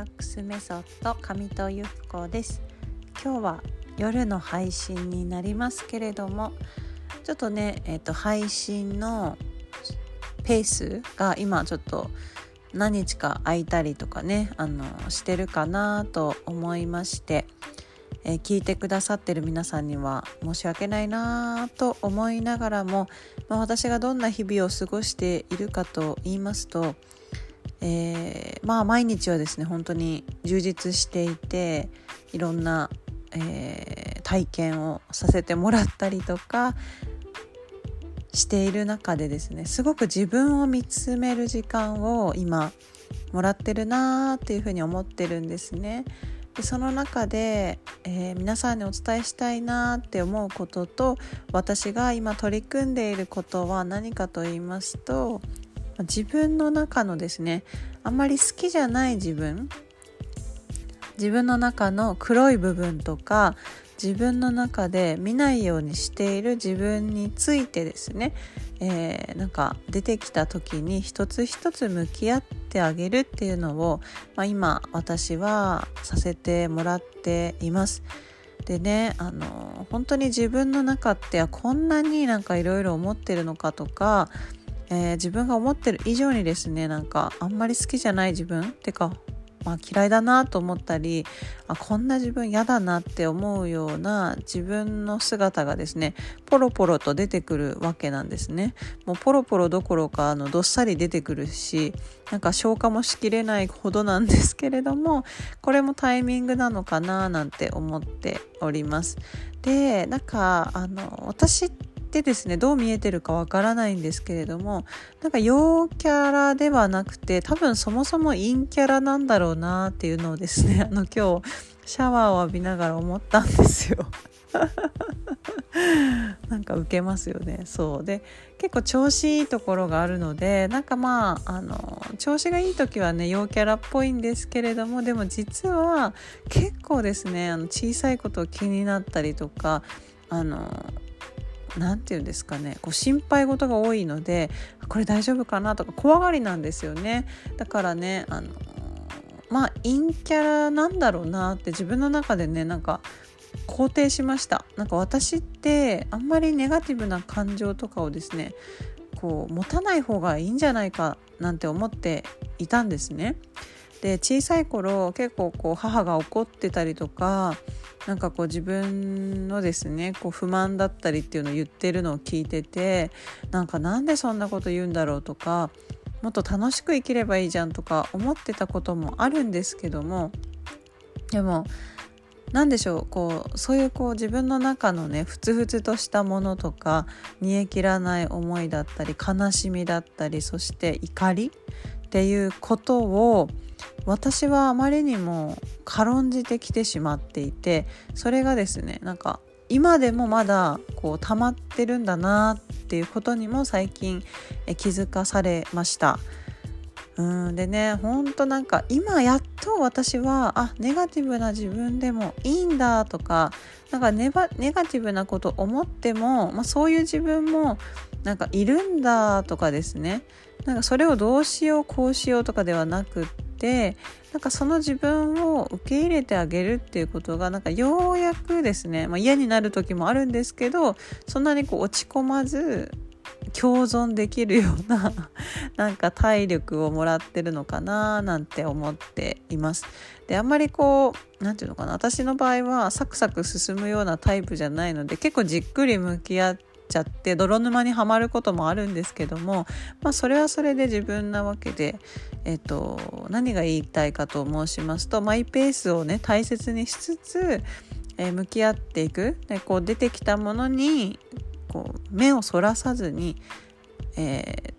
ラックスメソッド上戸由布子です。今日は夜の配信になりますけれどもちょっとね、えーと、配信のペースが今ちょっと何日か空いたりとかねあのしてるかなと思いまして、えー、聞いてくださってる皆さんには申し訳ないなと思いながらも、まあ、私がどんな日々を過ごしているかと言いますとえー、まあ毎日はですね本当に充実していていろんな、えー、体験をさせてもらったりとかしている中でですねすごく自分を見つめる時間を今もらってるなーっていうふうに思ってるんですね。でその中で、えー、皆さんにお伝えしたいなって思うことと私が今取り組んでいることは何かと言いますと自分の中のですねあんまり好きじゃない自分自分の中の黒い部分とか自分の中で見ないようにしている自分についてですね、えー、なんか出てきた時に一つ一つ向き合ってあげるっていうのを、まあ、今私はさせてもらっています。でねあの本当に自分の中ってこんなになんかいろいろ思ってるのかとかえー、自分が思ってる以上にですねなんかあんまり好きじゃない自分？ってか、まあ、嫌いだなと思ったりあこんな自分嫌だなって思うような自分の姿がですねポロポロと出てくるわけなんですね。もうポロポロどころかあのどっさり出てくるしなんか消化もしきれないほどなんですけれどもこれもタイミングなのかななんて思っております。でなんかあの私ってってですねどう見えてるかわからないんですけれどもなんか陽キャラではなくて多分そもそも陰キャラなんだろうなっていうのをですね あの今日シャワーを浴びながら思ったんですよ。なんか受けますよねそうで結構調子いいところがあるのでなんかまああの調子がいい時はね陽キャラっぽいんですけれどもでも実は結構ですねあの小さいことを気になったりとかあの何て言うんですかね。こう心配事が多いのでこれ大丈夫かなとか怖がりなんですよね。だからねあのまあ陰キャラなんだろうなって自分の中でねなんか肯定しました。なんか私ってあんまりネガティブな感情とかをですねこう持たない方がいいんじゃないかなんて思っていたんですね。で小さい頃結構こう母が怒ってたりとかなんかこう自分のですねこう不満だったりっていうのを言ってるのを聞いててなんかなんでそんなこと言うんだろうとかもっと楽しく生きればいいじゃんとか思ってたこともあるんですけどもでも何でしょうこうそういうこう自分の中のねふつふつとしたものとか煮え切らない思いだったり悲しみだったりそして怒りっていうことを私はあまりにも軽んじてきてしまっていてそれがですねなんか今でもまだこう溜まってるんだなっていうことにも最近気づかされました。うんでねほんとなんか今やっと私はあネガティブな自分でもいいんだとかなんかネガティブなこと思っても、まあ、そういう自分もなんかいるんだとかですねなんかそれをどうしようこうしようとかではなくってなんかその自分を受け入れてあげるっていうことがなんかようやくですね、まあ、嫌になる時もあるんですけどそんなにこう落ち込まず共存できるような なんか体力をもらってるのかななんて思っています。であんまりこう何て言うのかな私の場合はサクサク進むようなタイプじゃないので結構じっくり向き合ってちゃって泥沼にはまることもあるんですけども、まあ、それはそれで自分なわけで、えーと、何が言いたいかと申しますとマイペースをね大切にしつつ、え、向き合っていくでこう出てきたものにこう目をそらさずに、え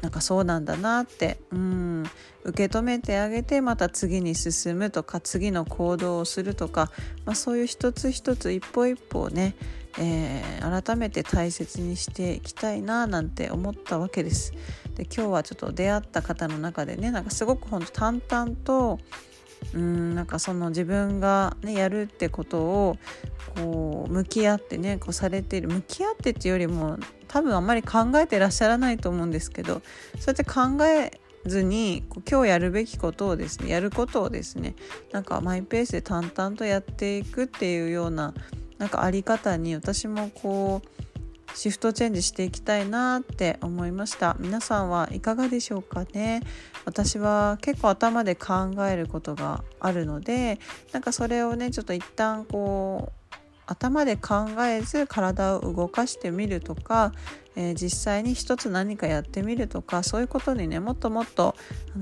ー、なんかそうなんだなってうん受け止めてあげてまた次に進むとか次の行動をするとか、まあ、そういう一つ一つ一歩一歩をねえー、改めて大切にしていきたいななんて思ったわけです。で今日はちょっと出会った方の中でねなんかすごくほんと淡々とうんなんかその自分が、ね、やるってことをこう向き合ってねこうされている。向き合ってっていうよりも多分あんまり考えてらっしゃらないと思うんですけどそうやって考えずに今日やるべきことをですねやることをですねなんかマイペースで淡々とやっていくっていうようななんかあり方に私もこうシフトチェンジしていきたいなって思いました。皆さんはいかがでしょうかね？私は結構頭で考えることがあるのでなんかそれをねちょっと一旦こう頭で考えず体を動かしてみるとか、えー、実際に一つ何かやってみるとかそういうことにねもっともっと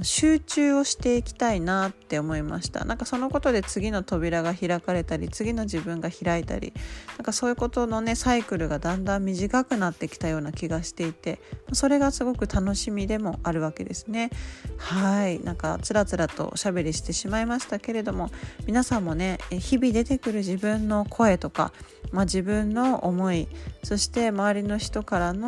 集中をしていきたいなって思いました。なんかそのことで次の扉が開かれたり次の自分が開いたりなんかそういうことのねサイクルがだんだん短くなってきたような気がしていてそれがすごく楽しみでもあるわけですね。はい。なんかつらつらとおしゃべりしてしまいましたけれども皆さんもね日々出てくる自分の声とか、まあ、自分の思いそして周りの人からの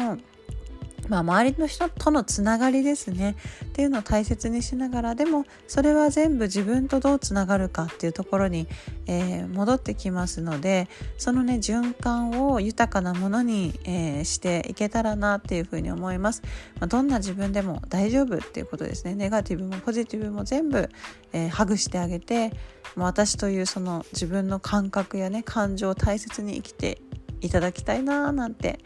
まあ、周りの人とのつながりですね。っていうのを大切にしながらでもそれは全部自分とどうつながるかっていうところに、えー、戻ってきますのでそのね循環を豊かなものに、えー、していけたらなっていうふうに思います、まあ、どんな自分でも大丈夫っていうことですね。ネガティブもポジティブも全部、えー、ハグしてあげて、まあ、私というその自分の感覚やね感情を大切に生きていただきたいななんて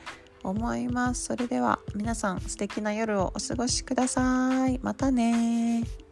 思います。それでは皆さん素敵な夜をお過ごしください。またね